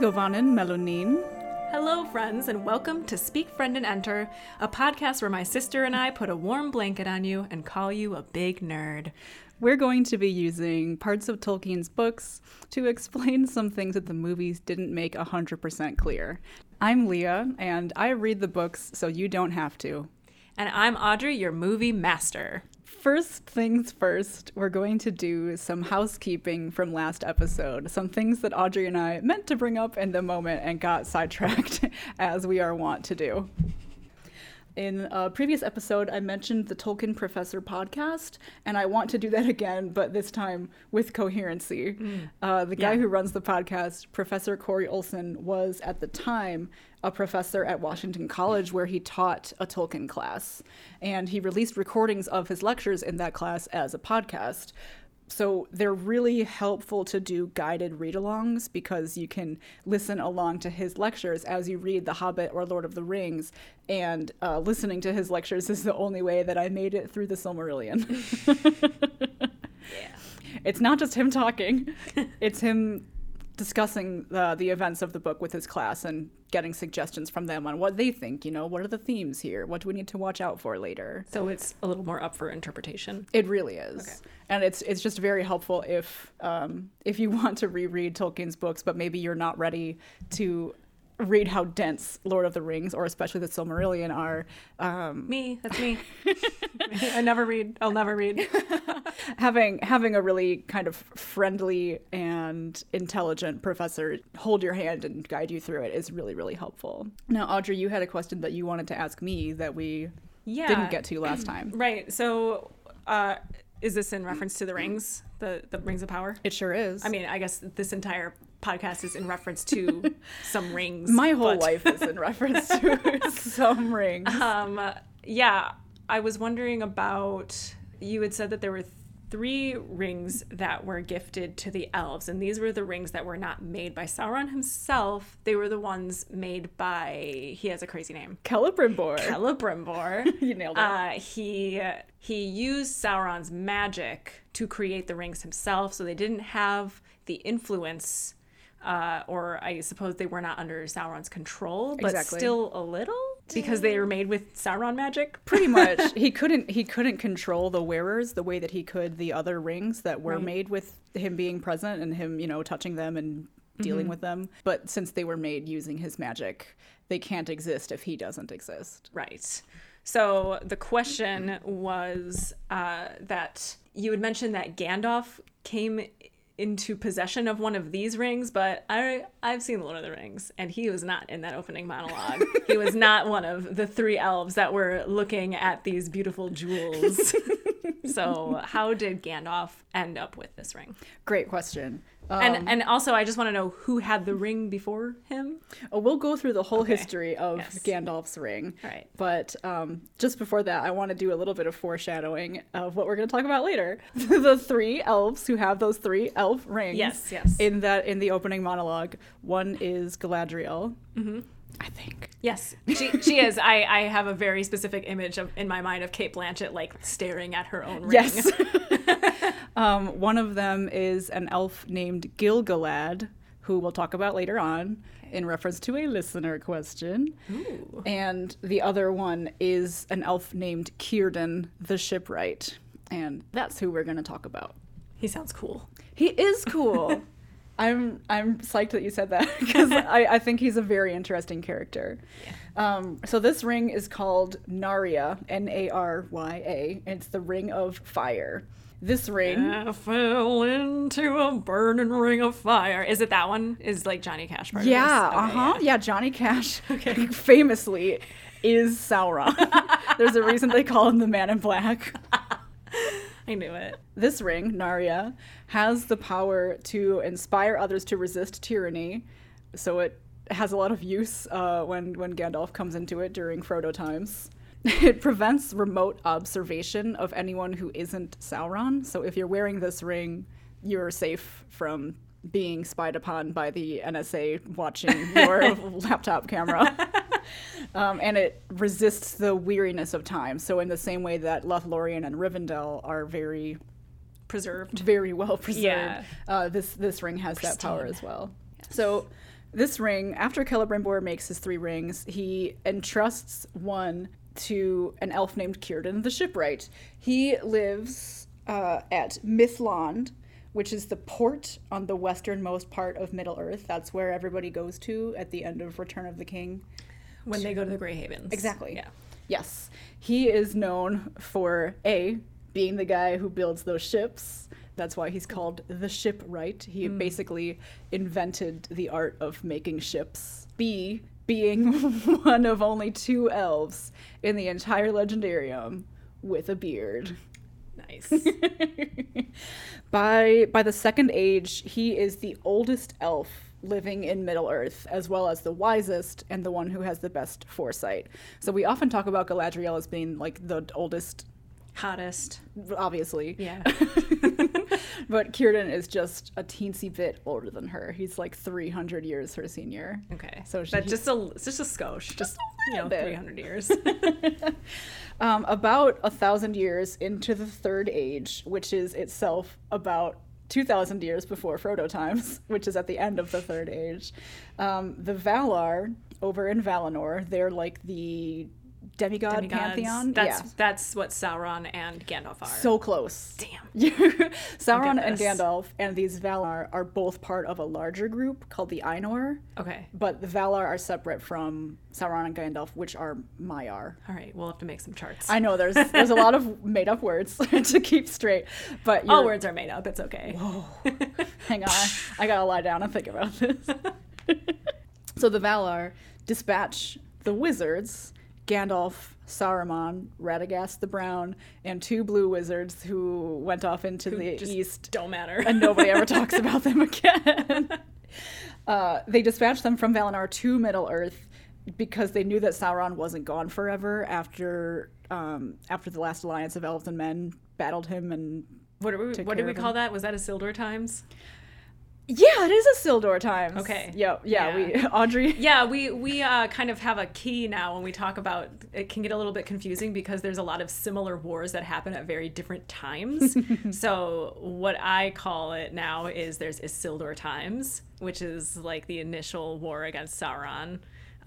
Govanen Melonin. Hello, friends, and welcome to Speak Friend and Enter, a podcast where my sister and I put a warm blanket on you and call you a big nerd. We're going to be using parts of Tolkien's books to explain some things that the movies didn't make 100% clear. I'm Leah, and I read the books so you don't have to. And I'm Audrey, your movie master. First things first, we're going to do some housekeeping from last episode. Some things that Audrey and I meant to bring up in the moment and got sidetracked, as we are wont to do. In a previous episode, I mentioned the Tolkien Professor podcast, and I want to do that again, but this time with coherency. Mm. Uh, the guy yeah. who runs the podcast, Professor Corey Olsen, was at the time a professor at Washington College where he taught a Tolkien class. And he released recordings of his lectures in that class as a podcast so they're really helpful to do guided read-alongs because you can listen along to his lectures as you read The Hobbit or Lord of the Rings. And uh, listening to his lectures is the only way that I made it through the Silmarillion. yeah. It's not just him talking; it's him discussing the, the events of the book with his class and getting suggestions from them on what they think you know what are the themes here? What do we need to watch out for later? So it's a little more up for interpretation? It really is. Okay. and it's it's just very helpful if um, if you want to reread tolkien's books but maybe you're not ready to read how dense Lord of the Rings or especially the Silmarillion are. Um, me, that's me. I never read. I'll never read. having having a really kind of friendly and intelligent professor hold your hand and guide you through it is really really helpful. Now, Audrey, you had a question that you wanted to ask me that we yeah. didn't get to last time. Right. So. Uh, is this in reference to the rings, the the rings of power? It sure is. I mean, I guess this entire podcast is in reference to some rings. My whole but... life is in reference to some rings. Um, yeah, I was wondering about. You had said that there were three rings that were gifted to the elves, and these were the rings that were not made by Sauron himself. They were the ones made by he has a crazy name, Celebrimbor. Celebrimbor. you nailed it. Uh, he he used Sauron's magic to create the rings himself, so they didn't have the influence. Uh, or I suppose they were not under Sauron's control, but exactly. still a little because they were made with Sauron magic. Pretty much, he couldn't he couldn't control the wearers the way that he could the other rings that were right. made with him being present and him, you know, touching them and dealing mm-hmm. with them. But since they were made using his magic, they can't exist if he doesn't exist. Right. So the question was uh, that you had mentioned that Gandalf came into possession of one of these rings, but I I've seen Lord of the Rings, and he was not in that opening monologue. he was not one of the three elves that were looking at these beautiful jewels. so how did Gandalf end up with this ring? Great question. Um, and and also, I just want to know who had the ring before him. Oh, we'll go through the whole okay. history of yes. Gandalf's ring. All right. But um, just before that, I want to do a little bit of foreshadowing of what we're going to talk about later. the three elves who have those three elf rings. Yes, yes. In that, in the opening monologue, one is Galadriel. Mm-hmm. I think. Yes, she, she is. I, I have a very specific image of in my mind of Cate Blanchett like staring at her own ring. Yes. um, one of them is an elf named Gil-galad, who we'll talk about later on in reference to a listener question. Ooh. And the other one is an elf named Círdan the Shipwright. And that's who we're going to talk about. He sounds cool. He is cool. I'm I'm psyched that you said that because I, I think he's a very interesting character. Yeah. Um, so this ring is called Narya, N A R Y A, and it's the ring of fire. This ring I fell into a burning ring of fire. Is it that one? Is like Johnny Cash part? Yeah, okay, uh huh. Yeah. yeah. Johnny Cash okay. famously is Sauron. There's a reason they call him the Man in Black. I knew it. This ring, Narya, has the power to inspire others to resist tyranny. So it has a lot of use uh, when when Gandalf comes into it during Frodo times. It prevents remote observation of anyone who isn't Sauron. So if you're wearing this ring, you're safe from being spied upon by the NSA watching your laptop camera. Um, and it resists the weariness of time. So in the same way that Lothlorien and Rivendell are very preserved, very well preserved, yeah. uh, this this ring has Pristine. that power as well. Yes. So this ring, after Celebrimbor makes his three rings, he entrusts one to an elf named Círdan the Shipwright. He lives uh, at Mithlond, which is the port on the westernmost part of Middle Earth. That's where everybody goes to at the end of Return of the King. When they go to the Grey Havens. Exactly. Yeah. Yes. He is known for A, being the guy who builds those ships. That's why he's called the shipwright. He hmm. basically invented the art of making ships. B, being one of only two elves in the entire legendarium with a beard. Nice. by by the second age, he is the oldest elf living in Middle Earth, as well as the wisest and the one who has the best foresight. So we often talk about Galadriel as being like the oldest, Hottest. obviously. Yeah. But Círdan is just a teensy bit older than her. He's like 300 years her senior. Okay. So she- just a just a skosh. Just you know, bit. three hundred years. Um, about a thousand years into the Third Age, which is itself about 2,000 years before Frodo times, which is at the end of the Third Age, um, the Valar over in Valinor, they're like the demigod Demigods. pantheon. That's yeah. that's what Sauron and Gandalf are. So close. Damn. Sauron and. Gandalf and these Valar are both part of a larger group called the Ainur, Okay. but the Valar are separate from Sauron and Gandalf, which are Maiar. All right. We'll have to make some charts. I know there's there's a lot of made up words to keep straight, but All words are made up. It's okay. Whoa. Hang on, I gotta lie down and think about this. so the Valar dispatch the wizards, Gandalf, Saruman, Radagast the Brown, and two blue wizards who went off into the just east, Don't matter. and nobody ever talks about them again. Uh, they dispatched them from Valinor to Middle Earth because they knew that Sauron wasn't gone forever after um, after the last alliance of elves and men battled him and what do we what did we call him. that? Was that Isildur times? Yeah, it is Isildur times. Okay. Yeah, yeah. We Audrey. Yeah, we we uh, kind of have a key now when we talk about it can get a little bit confusing because there's a lot of similar wars that happen at very different times. so what I call it now is there's Isildur times, which is like the initial war against Sauron.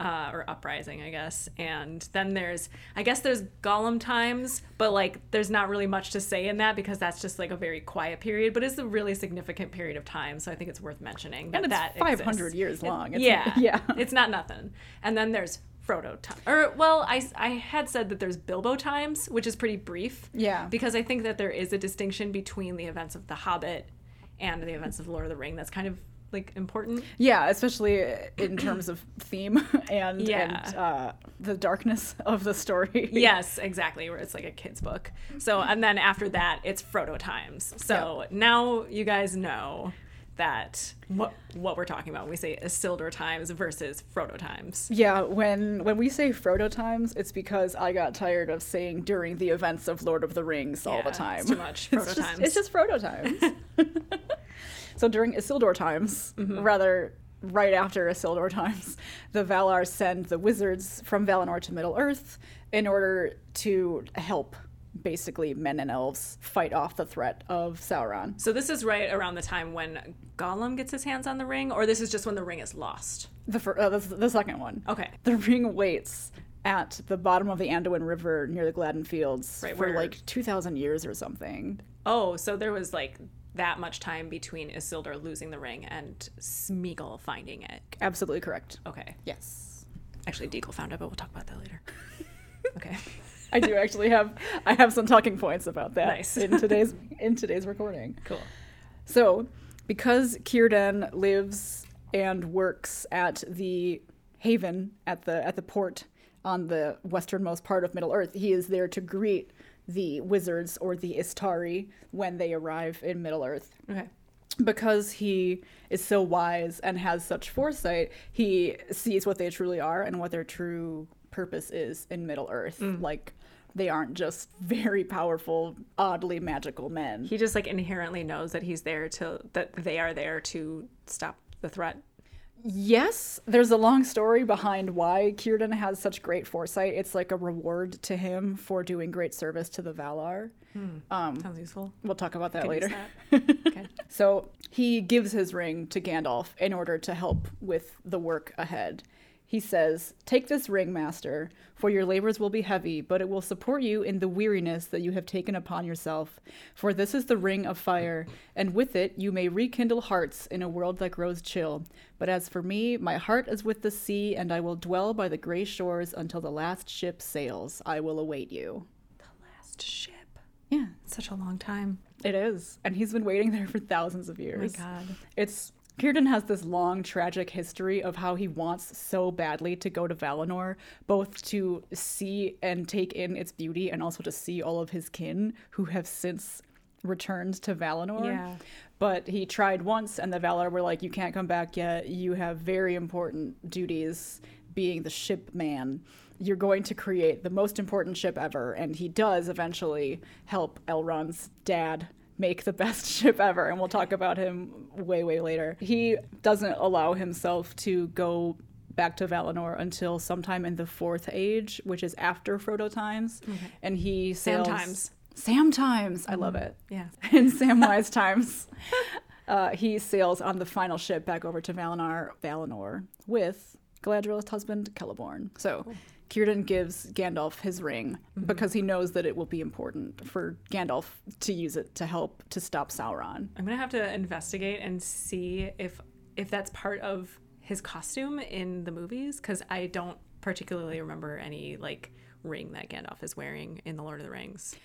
Uh, or uprising, I guess, and then there's, I guess there's Gollum times, but like there's not really much to say in that because that's just like a very quiet period, but it's a really significant period of time, so I think it's worth mentioning that And that 500 exists. years long. It's- yeah, yeah. it's not nothing. And then there's Frodo time, or well, I I had said that there's Bilbo times, which is pretty brief. Yeah. because I think that there is a distinction between the events of The Hobbit and the events of Lord of the Ring. That's kind of like important. Yeah, especially in terms of theme and Yeah. and uh, the darkness of the story. yes, exactly. Where it's like a kid's book. So, and then after that, it's Frodo times. So now you guys know that what what we're talking about when we say Isildur times versus Frodo times. Yeah, when when we say Frodo times, it's because I got tired of saying during the events of Lord of the Rings all Yeah, the it's time. too much. It's Frodo just, times. It's just Frodo times. So during Isildur times, Mm-hmm. rather right after Isildur times, the Valar send the wizards from Valinor to Middle Earth in order to help basically men and elves fight off the threat of Sauron. So this is right around the time when Gollum gets his hands on the ring, or this is just when the ring is lost. The fir- uh, the, the second one. Okay. The ring waits at the bottom of the Anduin River near the Gladden Fields Right, for where- like 2,000 years or something. Oh, so there was like that much time between Isildur losing the ring and Smeagol finding it. Absolutely correct. Okay. Yes. Actually, Déagol found it, but we'll talk about that later. Okay. I do actually have I have some talking points about that Nice. in today's in today's recording. Cool. So, because Círdan lives and works at the haven at the at the port on the westernmost part of Middle Earth, he is there to greet the wizards or the Istari when they arrive in Middle Earth. Okay. because he is so wise and has such foresight, he sees what they truly are and what their true purpose is in Middle Earth. Mm. Like they aren't just very powerful, oddly magical men. He just like inherently knows that he's there to that they are there to stop the threat. Yes, there's a long story behind why Círdan has such great foresight. It's like a reward to him for doing great service to the Valar. Um, Sounds useful. we'll talk about that later. that. Okay. So he gives his ring to Gandalf in order to help with the work ahead. He says, Take this ring, master, for your labors will be heavy, but it will support you in the weariness that you have taken upon yourself. For this is the ring of fire, and with it you may rekindle hearts in a world that grows chill. But as for me, my heart is with the sea, and I will dwell by the gray shores until the last ship sails. I will await you. The last ship. Yeah, Such a long time. it is. And he's been waiting there for thousands of Oh my years. god. It's Círdan has this long tragic history of how he wants so badly to go to Valinor, both to see and take in its beauty and also to see all of his kin who have since returned to Valinor. Yeah. But he tried once and the Valar were like, You can't come back yet. You have very important duties being the ship man. You're going to create the most important ship ever. And he does eventually help Elrond's dad make the best ship ever. And we'll talk about him way, way later. He doesn't allow himself to go back to Valinor until sometime in the fourth age, which is after Frodo times. And he sails. Sam times. Sam times. I love it Yeah. in Samwise times. Uh, he sails on the final ship back over to Valinor, Valinor with Galadriel's husband Celeborn. So Círdan gives Gandalf his ring mm-hmm. because he knows that it will be important for Gandalf to use it to help to stop Sauron. I'm gonna have to investigate and see if if that's part of his costume in the movies because I don't particularly remember any like ring that Gandalf is wearing in the Lord of the Rings.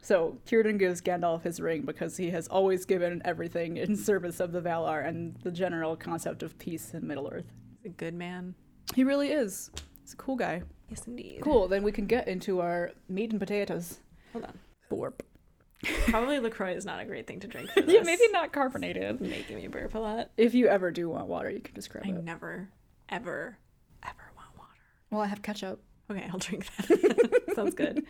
So Círdan gives Gandalf his ring because he has always given everything in service of the Valar and the general concept of peace in Middle Earth. He's a good man. He really is. He's a cool guy. Yes, indeed. Cool. Then we can get into our meat and potatoes. Hold on. Borp. Probably LaCroix is not a great thing to drink for this. Yeah, maybe not carbonated. making me burp a lot. If you ever do want water, you can just grab I it. never, ever, ever want water. Well, I have ketchup. Okay, I'll drink that. Sounds good.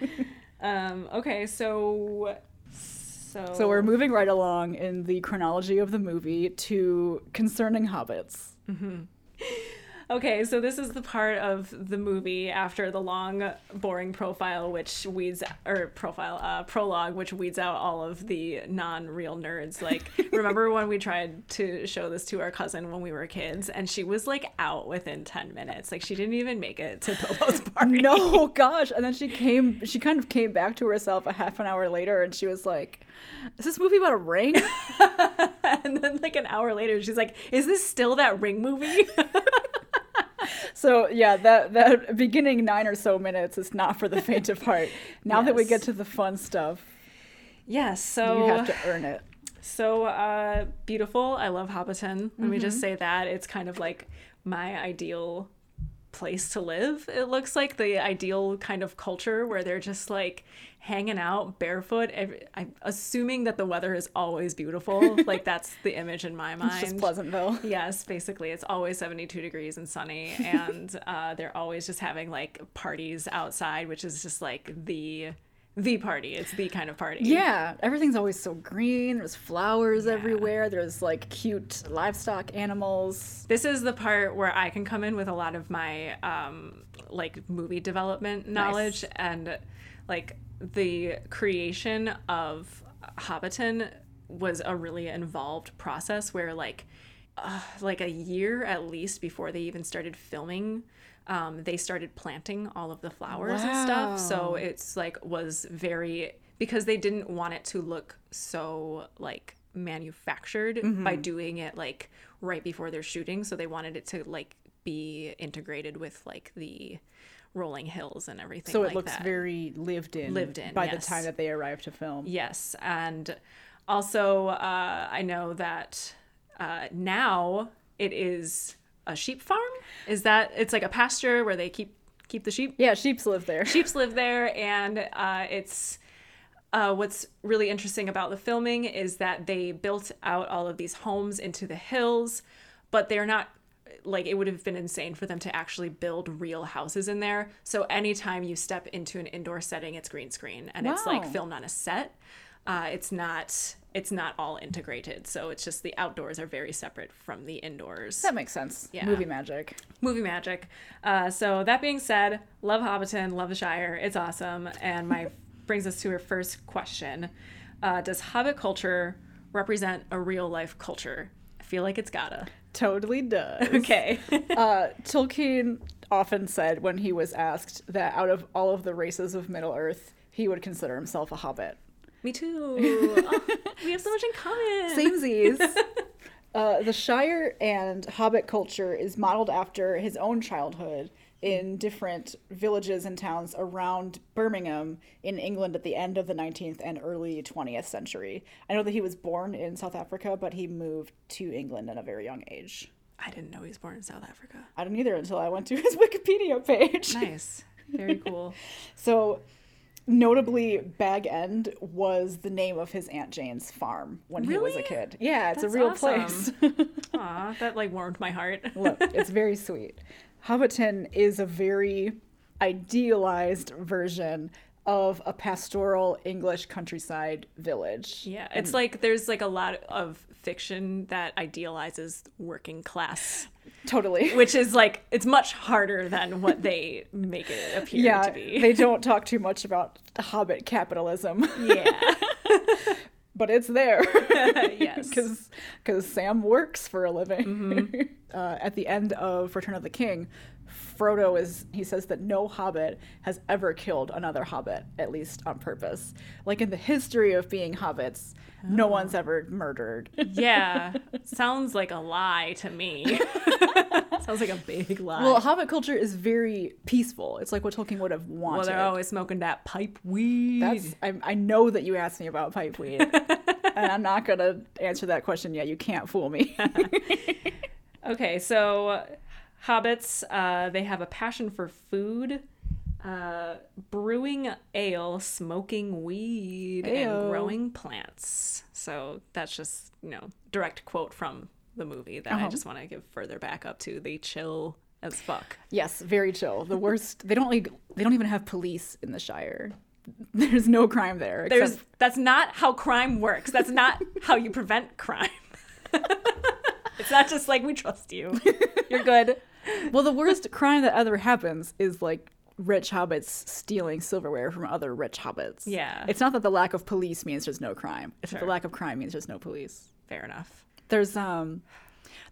Um, okay, so so So we're moving right along in the chronology of the movie to concerning hobbits. Okay, so this is the part of the movie after the long, boring profile, which weeds or profile uh, prologue, which weeds out all of the non-real nerds. Like, remember when we tried to show this to our cousin when we were kids, and she was like out within ten minutes. Like, she didn't even make it to Bilbo's party. No, gosh. And then she came, she kind of came back to herself a half an hour later and she was like, Is this movie about a ring? and then like an hour later, she's like, "Is this still that Ring movie?" So, yeah, that, that beginning nine or so minutes is not for the faint of heart. Now that we get to the fun stuff, yes. So you have to earn it. So uh, beautiful. I love Hobbiton. Let me just say that. It's kind of like my ideal place to live. It looks like the ideal kind of culture where they're just like hanging out barefoot. Every, I'm assuming that the weather is always beautiful. like that's the image in my mind. It's just Pleasantville. Yes, basically, it's always 72 degrees and sunny, and uh, they're always just having like parties outside, which is just like the the party. It's the kind of party. Yeah, everything's always so green. There's flowers everywhere. There's like cute livestock animals. This is the part where I can come in with a lot of my um, like movie development knowledge and like the creation of Hobbiton was a really involved process where like uh, like a year at least before they even started filming um, they started planting all of the flowers and stuff so it's like was very because they didn't want it to look so like manufactured by doing it like right before they're shooting so they wanted it to like be integrated with like the rolling hills and everything So it like looks that. very lived in. Lived in, by yes. the time that they arrive to film. Yes, and also uh, I know that uh, now it is a sheep farm. Is that it's like a pasture where they keep keep the sheep? Yeah, sheeps live there. Sheeps live there, and uh, it's. Uh, what's really interesting about the filming is that they built out all of these homes into the hills, but they're not like it would have been insane for them to actually build real houses in there. So anytime you step into an indoor setting, it's green screen and it's like filmed on a set. Uh, it's not it's not all integrated. So it's just the outdoors are very separate from the indoors. That makes sense. Yeah. Movie magic. Movie magic. Uh, so that being said, love Hobbiton, love the Shire. It's awesome. And my brings us to our first question: uh, Does Hobbit culture represent a real life culture? I feel like it's gotta. Totally does. Okay. uh, Tolkien often said when he was asked that out of all of the races of Middle Earth, he would consider himself a hobbit. Me too. Oh, we have so much in common. Samesies. uh, the Shire and Hobbit culture is modeled after his own childhood in different villages and towns around Birmingham in England at the end of the 19th and early 20th century. I know that he was born in South Africa, but he moved to England at a very young age. I didn't know he was born in South Africa. I didn't either until I went to his Wikipedia page. Nice. Very cool. So, notably, Bag End was the name of his Aunt Jane's farm when he was a kid. Yeah, it's That's a real awesome. place. Aw, that like warmed my heart. Look, it's very sweet. Hobbiton is a very idealized version of a pastoral English countryside village. Yeah, it's like there's like a lot of fiction that idealizes working class, Totally. which is like it's much harder than what they make it appear yeah, to be. they don't talk too much about hobbit capitalism, yeah. but it's there. yes. because Sam works for a living. Mm-hmm. uh, at the end of Return of the King, Frodo is he says that no hobbit has ever killed another hobbit, at least on purpose. Like in the history of being hobbits, no one's ever murdered. Yeah. Sounds like a lie to me. Sounds like a big lie. well, hobbit culture is very peaceful. It's like what Tolkien would have wanted. well, they're always smoking that pipe weed. That's I, I know that you asked me about pipe weed, and I'm not gonna answer that question yet. You can't fool me. Okay, so hobbits, uh, they have a passion for food, uh, brewing ale, smoking weed, Ayo. and growing plants. So that's just, you know, direct quote from the movie that I Uh-huh. just want to give further back up to. They chill as fuck. Yes, very chill. The worst. They don't like. They don't even have police in the Shire. There's no crime there. There's except- that's not how crime works. That's not how you prevent crime. it's not just like we trust you. You're good. well, the worst crime that ever happens is like rich hobbits stealing silverware from other rich hobbits. Yeah. It's not that the lack of police means there's no crime. It's that the lack of crime means there's no police. Fair enough. There's um,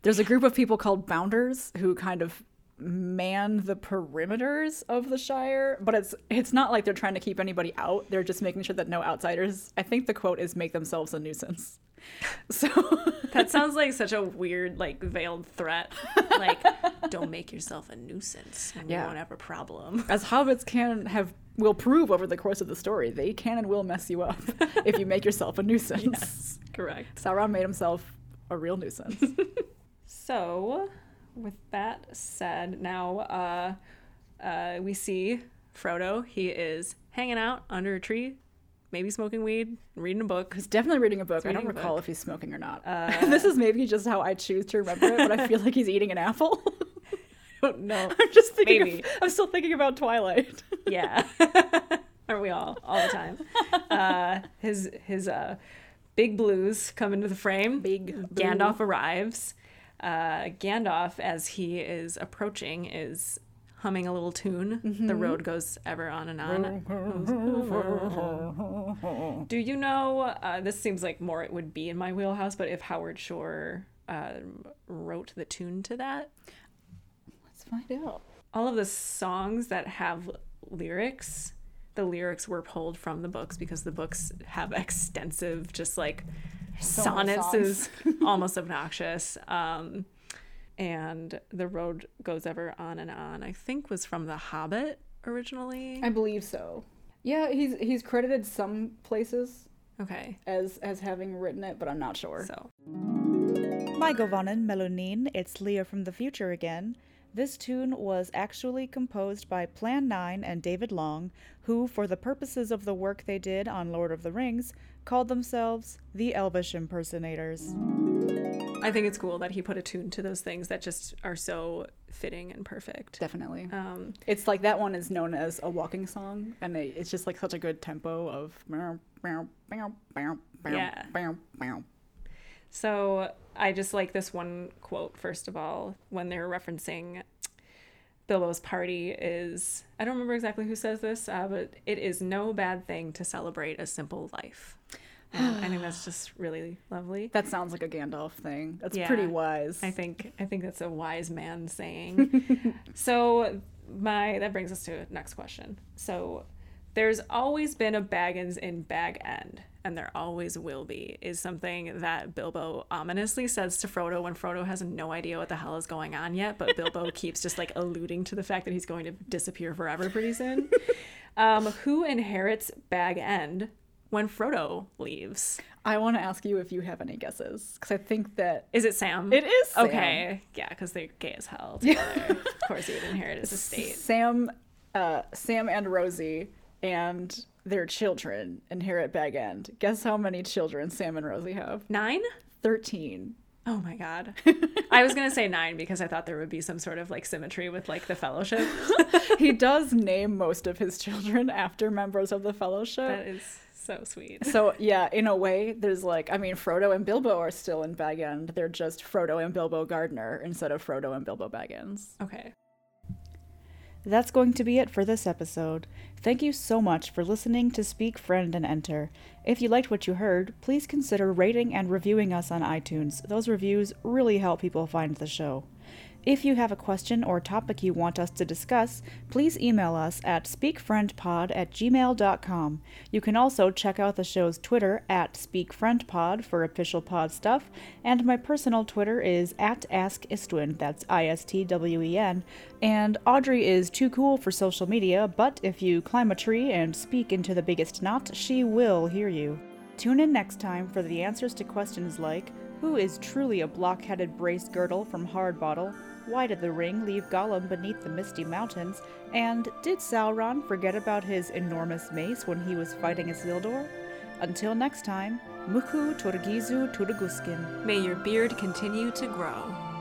there's a group of people called Bounders who kind of man the perimeters of the Shire, but it's it's not like they're trying to keep anybody out. They're just making sure that no outsiders. I think the quote is make themselves a nuisance. So That sounds like such a weird, like veiled threat. Like, don't make yourself a nuisance, and Yeah. you won't have a problem. as hobbits can have will prove over the course of the story, they can and will mess you up if you make yourself a nuisance. Yes, Correct. Sauron made himself a real nuisance. So, with that said, now uh, uh, we see Frodo. He is hanging out under a tree, maybe smoking weed, reading a book. He's definitely reading a book. I don't recall book. if he's smoking or not. Uh, this is maybe just how I choose to remember it, but I feel like he's eating an apple. no. I'm just thinking. Maybe. Of, I'm still thinking about Twilight. Yeah. Aren't we all all the time? Uh, his his uh, big blues come into the frame. Big Gandalf arrives. Uh, Gandalf, as he is approaching, is humming a little tune. The road goes ever on and on. Do you know? Uh, this seems like more it would be in my wheelhouse, but if Howard Shore uh, wrote the tune to that, Let's find out. all of the songs that have lyrics the lyrics were pulled from the books because the books have extensive just like So sonnets is almost obnoxious um and the road goes ever on and on i think was from the hobbit originally I believe so. Yeah, he's he's credited some places okay as as having written it, but I'm not sure. so Maigovanen Melonin, it's Leah from the future again. This tune was actually composed by Plan 9 and David Long, who, for the purposes of the work they did on Lord of the Rings, called themselves the Elvish Impersonators. i think it's cool that he put a tune to those things that just are so fitting and perfect Definitely. um It's like that one is known as a walking song, and it, it's just like such a good tempo of. Yeah. So I just like this one quote, first of all, when they're referencing Bilbo's party is, I don't remember exactly who says this, uh, but it is no bad thing to celebrate a simple life. And I think that's just really lovely. That sounds like a Gandalf thing. That's Yeah. pretty wise. I think I think that's a wise man saying. so my that brings us to next question. So there's always been a Baggins in Bag End, and there always will be, is something that Bilbo ominously says to Frodo when Frodo has no idea what the hell is going on yet, but Bilbo keeps just like alluding to the fact that he's going to disappear forever pretty soon. Um, who inherits Bag End when Frodo leaves? I want to ask you if you have any guesses because I think that Is it Sam? it is Sam. Okay, yeah, because they're gay as hell together. of course, he would inherit his estate. Sam, uh, Sam and Rosie and their children inherit Bag End. Guess how many children Sam and Rosie have? Nine? Thirteen. Oh my god. I was gonna say nine because I thought there would be some sort of like symmetry with like the fellowship. he does name most of his children after members of the Fellowship. That is so sweet. So yeah, in a way, there's like I mean, Frodo and Bilbo are still in Bag End. They're just Frodo and Bilbo Gardner instead of Frodo and Bilbo Baggins. Okay. That's going to be it for this episode. Thank you so much for listening to Speak Friend and Enter. If you liked what you heard, please consider rating and reviewing us on iTunes. Those reviews really help people find the show. If you have a question or topic you want us to discuss, please email us at speakfriendpod at gmail.com. You can also check out the show's Twitter at speakfriendpod for official pod stuff, and my personal Twitter is at askistwin, that's I-S-T-W-E-N, and Audrey is too cool for social media, but if you climb a tree and speak into the biggest knot, she will hear you. Tune in next time for the answers to questions like Who is truly a block-headed Bracegirdle from Hardbottle? Why did the ring leave Gollum beneath the misty mountains? And did Sauron forget about his enormous mace when he was fighting Isildur? Until next time, Muku Turgizu Turguskin. May your beard continue to grow.